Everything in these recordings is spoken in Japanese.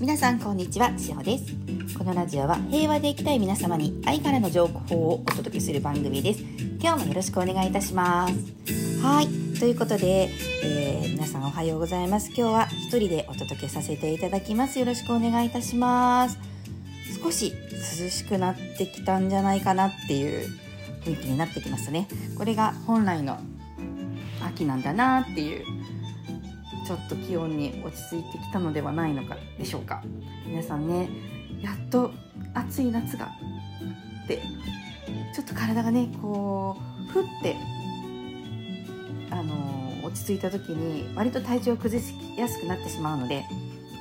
皆さんこんにちは。しほです。このラジオは平和で生きたい皆様に愛からの情報をお届けする番組です。今日もよろしくお願いいたします。はい。ということで、えー、皆さんおはようございます。今日は一人でお届けさせていただきます。よろしくお願いいたします。少し涼しくなってきたんじゃないかなっていう雰囲気になってきましたね。これが本来の秋なんだなっていうちょっと気温に落ち着いてきたのではないのかでしょうか。皆さんねやっと暑い夏が。でちょっと体がねこうふってあの落ち着いた時に割と体調を崩しやすくなってしまうので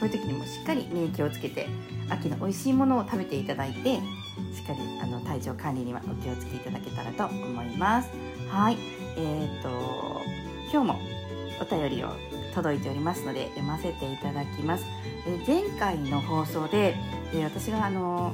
こういう時にもしっかり免疫をつけて秋の美味しいものを食べていただいてしっかりあの体調管理にはお気をつけいただけたらと思います。はい。えーと、と今日もお便りを届いておりますので読ませていただきます。え前回の放送で、え私があの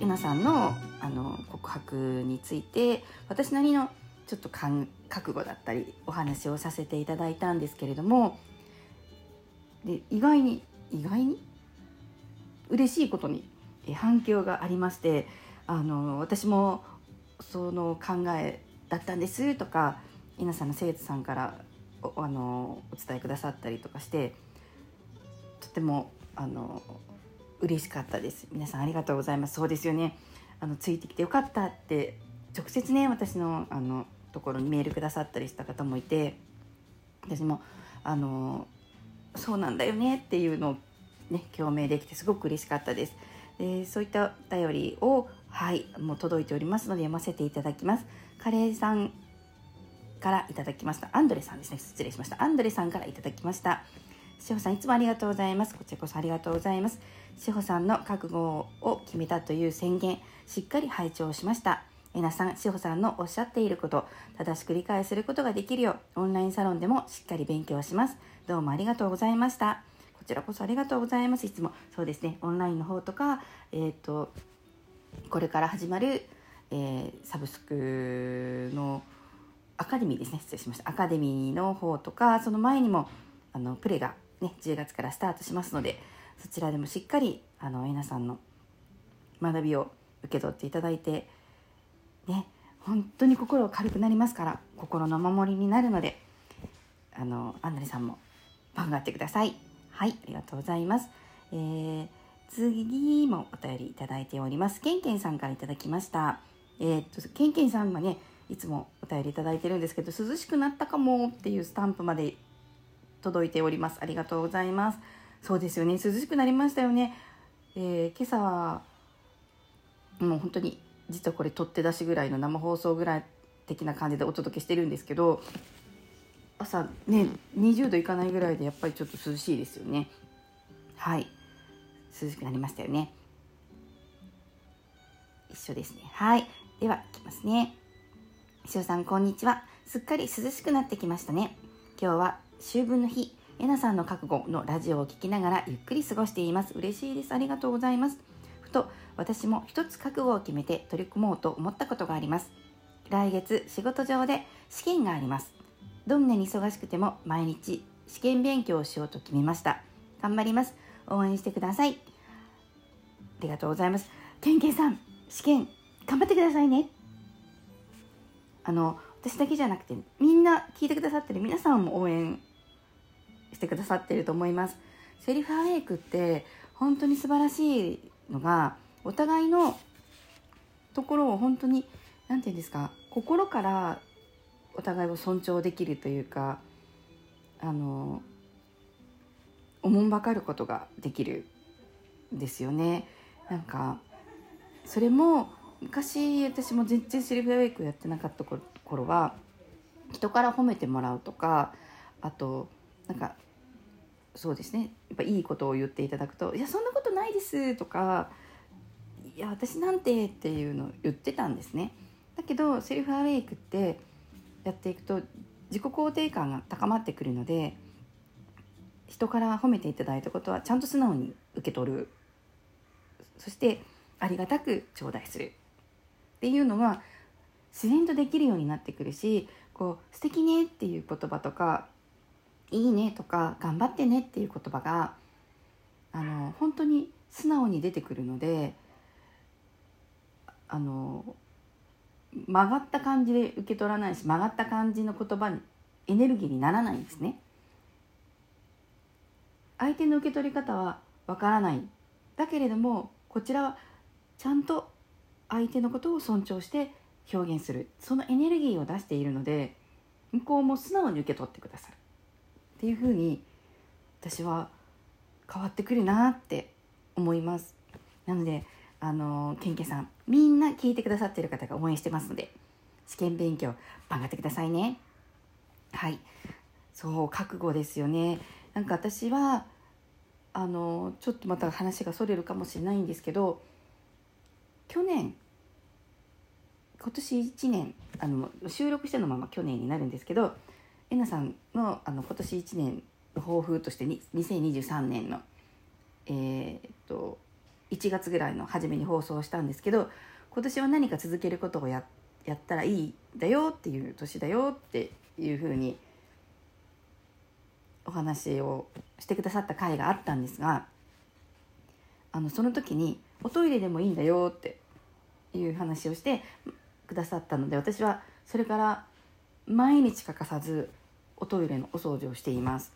えなさんのあの告白について私なりのちょっと覚悟だったりお話をさせていただいたんですけれどもで意外に意外に？嬉しいことに反響がありましてあの私もその考えだったんですとか稲さんの生徒さんからあのお伝えくださったりとかしてとてもあの嬉しかったです。皆さんありがとうございます。そうですよね。あのついてきてよかったって直接ね私のあのところにメールくださったりした方もいて私もあのそうなんだよねっていうのをね共鳴できてすごく嬉しかったです。でそういったお便りをはいもう届いておりますので読ませていただきます。カレーさんからいただきました。アンドレさんですね。失礼しました。アンドレさんからいただきました。志保さんいつもありがとうございます。こちらこそありがとうございます。志保さんの覚悟を決めたという宣言しっかり拝聴しました。えなさん、志保さんのおっしゃっていること、正しく理解することができるよう、オンラインサロンでもしっかり勉強します。どうもありがとうございました。こちらこそありがとうございます。いつも、そうですね、オンラインの方とか、えっ、ー、と、これから始まる、えー、サブスクのアカデミーですね。失礼しました。アカデミーの方とかその前にもあのプレが、ね、10月からスタートしますのでそちらでもしっかりあの皆さんの学びを受け取っていただいてね本当に心軽くなりますから心の守りになるのであのアンナリさんも頑張ってください。はいありがとうございます、えー、次もお便りいただいております。けんけんさんからいただきました。えー、っとけんけんさんはねいつもお便りいただいてるんですけど涼しくなったかもっていうスタンプまで届いております。ありがとうございます。そうですよね。涼しくなりましたよね、えー、今朝はもう本当に実はこれ取って出しぐらいの生放送ぐらい的な感じでお届けしてるんですけど朝ね20度いかないぐらいでやっぱりちょっと涼しいですよね。はい。涼しくなりましたよね。一緒ですね。はい。ではいきますね。しおさんこんにちは。すっかり涼しくなってきましたね。今日は秋分の日。えなさんの覚悟のラジオを聴きながらゆっくり過ごしています。嬉しいです。ありがとうございます。ふと私も一つ覚悟を決めて取り組もうと思ったことがあります。来月仕事上で試験があります。どんなに忙しくても毎日試験勉強をしようと決めました。頑張ります。応援してください。ありがとうございます。けんけんさん試験頑張ってくださいね。あの私だけじゃなくてみんな聞いてくださってる皆さんも応援してくださってると思います。セリフアウェイクって本当に素晴らしいのがお互いのところを本当に何て言うんですか心からお互いを尊重できるというかあのおもんばかることができるんですよね。なんかそれも昔私も全然セルフアウェイクやってなかった頃は人から褒めてもらうとかあとなんかそうですね。やっぱいいことを言っていただくと「いやそんなことないです」とか「いや私なんて」っていうのを言ってたんですね。だけどセルフアウェイクってやっていくと自己肯定感が高まってくるので人から褒めていただいたことはちゃんと素直に受け取る。そしてありがたく頂戴する。っていうのが自然とできるようになってくるしこう素敵ねっていう言葉とかいいねとか頑張ってねっていう言葉があの本当に素直に出てくるのであの曲がった感じで受け取らないし曲がった感じの言葉にエネルギーにならないんですね。相手の受け取り方はわからないだけれどもこちらはちゃんと相手のことを尊重して表現する。そのエネルギーを出しているので向こうも素直に受け取ってくださる。っていうふうに私は変わってくるなって思います。なのであのケンケさんみんな聞いてくださってる方が応援してますので試験勉強頑張ってくださいね。はい。そう覚悟ですよね。なんか私はあのちょっとまた話がそれるかもしれないんですけど去年今年1年あの収録してのまま去年になるんですけどえなさんのあの今年1年の抱負としてに2023年のえー、っと1月ぐらいの初めに放送したんですけど今年は何か続けることをややったらいいだよっていう年だよっていうふうにお話をしてくださった回があったんですがあのその時におトイレでもいいんだよっていう話をしてくださったので私はそれから毎日欠かさずおトイレのお掃除をしています。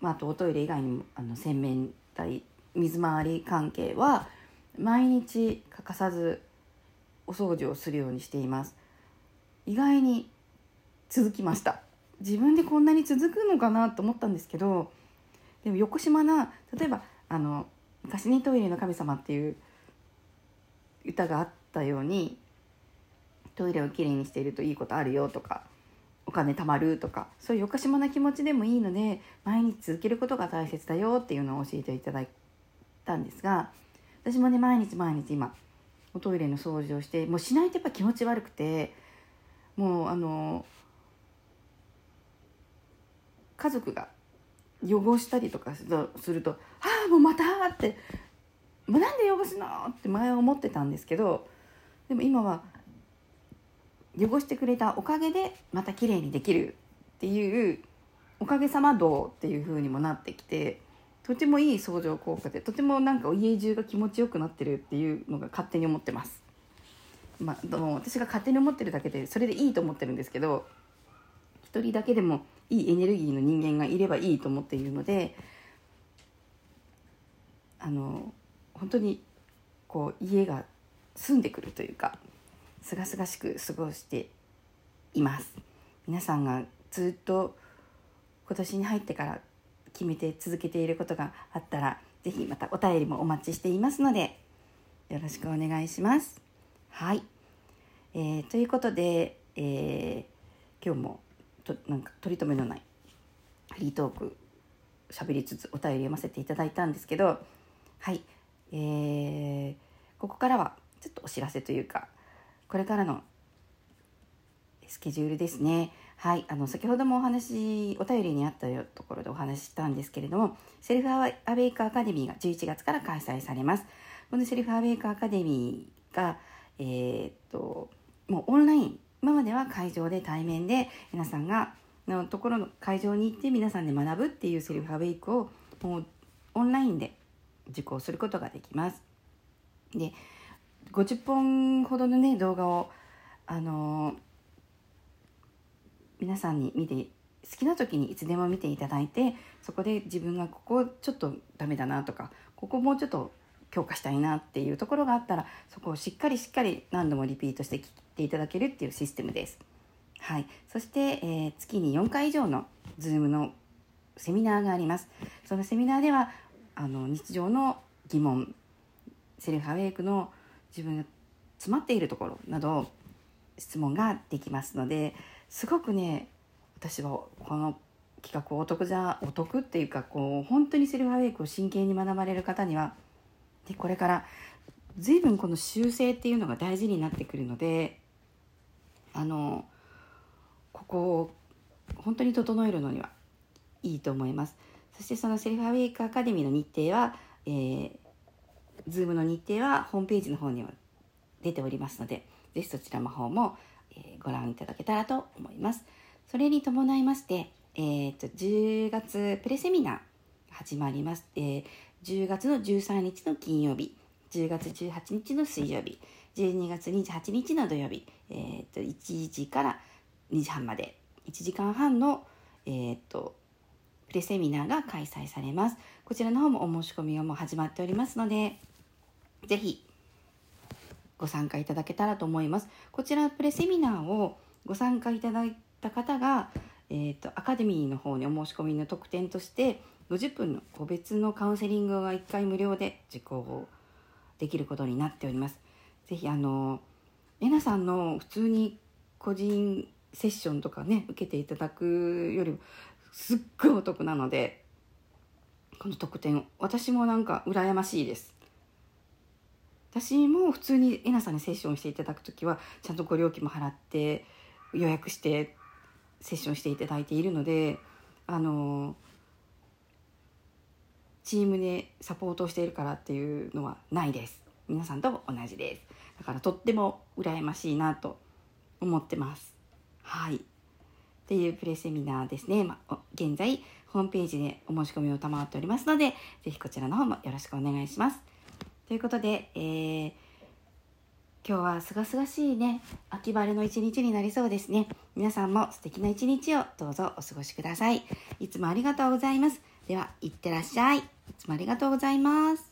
まあ、あとおトイレ以外にもあの洗面台水回り関係は毎日欠かさずお掃除をするようにしています意外に続きました自分でこんなに続くのかなと思ったんですけどでも横島な例えばあの「昔にトイレの神様」っていう歌があったようにトイレをきれいにしているといいことあるよとかお金貯まるとかそういう横島な気持ちでもいいので毎日続けることが大切だよっていうのを教えていただいたんですが私もね毎日毎日今おトイレの掃除をしてもうしないとやっぱ気持ち悪くてもうあの家族が汚したりとかすると「ああもうまた!」って「もうなんで汚すの?」って前は思ってたんですけどでも今は汚してくれたおかげでまた綺麗にできるっていうおかげさま道っていう風にもなってきてとてもいい相乗効果でとてもなんか家中が気持ちよくなってるっていうのが勝手に思ってます。まあ、私が勝手に思ってるだけでそれでいいと思ってるんですけど一人だけでもいいエネルギーの人間がいればいいと思っているのであの本当にこう家が住んでくるというかすがすがしく過ごしています皆さんがずっと今年に入ってから決めて続けていることがあったら是非またお便りもお待ちしていますのでよろしくお願いします。はい、えー、ということで、えー、今日もとなんか取り留めのないリートーク喋りつつお便り読ませていただいたんですけどはい、えー、ここからはちょっとお知らせというかこれからのスケジュールですね。はい、あの先ほどもお話お便りにあったところでお話ししたんですけれどもセルフアウェイクアカデミーが11月から開催されますこのセルフアウェイクアカデミーがえー、っともうオンライン今までは会場で対面で皆さんがのところの会場に行って皆さんで学ぶっていうセルフアウェイクをもうオンラインで受講することができます。で50本ほどのね動画をあのー皆さんに見て好きな時にいつでも見ていただいてそこで自分がここちょっとダメだなとかここもうちょっと強化したいなっていうところがあったらそこをしっかりしっかり何度もリピートしてていただけるっていうシステムです。はい、そして、えー、月に4回以上の Zoom のセミナーがあります。そのセミナーではあの日常の疑問セルフアウェイクの自分が詰まっているところなど質問ができますのですごくね私はこの企画お得じゃお得っていうかこう本当にセルフアウェイクを真剣に学ばれる方にはでこれから随分この修正っていうのが大事になってくるのであのここを本当に整えるのにはいいと思いますそしてそのセルフアウェイクアカデミーの日程は、えー、Zoom の日程はホームページの方には出ておりますので是非そちらの方もえご覧いただけたらと思います。それに伴いまして、えーと、10月プレセミナー始まります、えー、10月の13日の金曜日10月18日の水曜日12月28日の土曜日、えー、と1時から2時半まで1時間半の、えー、とプレセミナーが開催されます。こちらの方もお申し込みがもう始まっておりますので是非ご参加いただけたらと思います。こちらプレセミナーをご参加いただいた方が、えーと、アカデミーの方にお申し込みの特典として50分の個別のカウンセリングが1回無料で受講できることになっております。是非あのえなさんの普通に個人セッションとかね受けていただくよりもすっごいお得なのでこの特典私もなんか羨ましいです。私も普通にえなさんにセッションしていただく時はちゃんとご料金も払って予約してセッションしていただいているのであのチームでサポートをしているからっていうのはないです。皆さんと同じです。だからとっても羨ましいなと思ってます。はい。っていうプレセミナーですね、まあ、現在ホームページでお申し込みを賜っておりますので是非こちらの方もよろしくお願いします。ということで、えー、今日はすがすがしいね秋晴れの一日になりそうですね。皆さんも素敵な一日をどうぞお過ごしください。いつもありがとうございます。ではいってらっしゃい。いつもありがとうございます。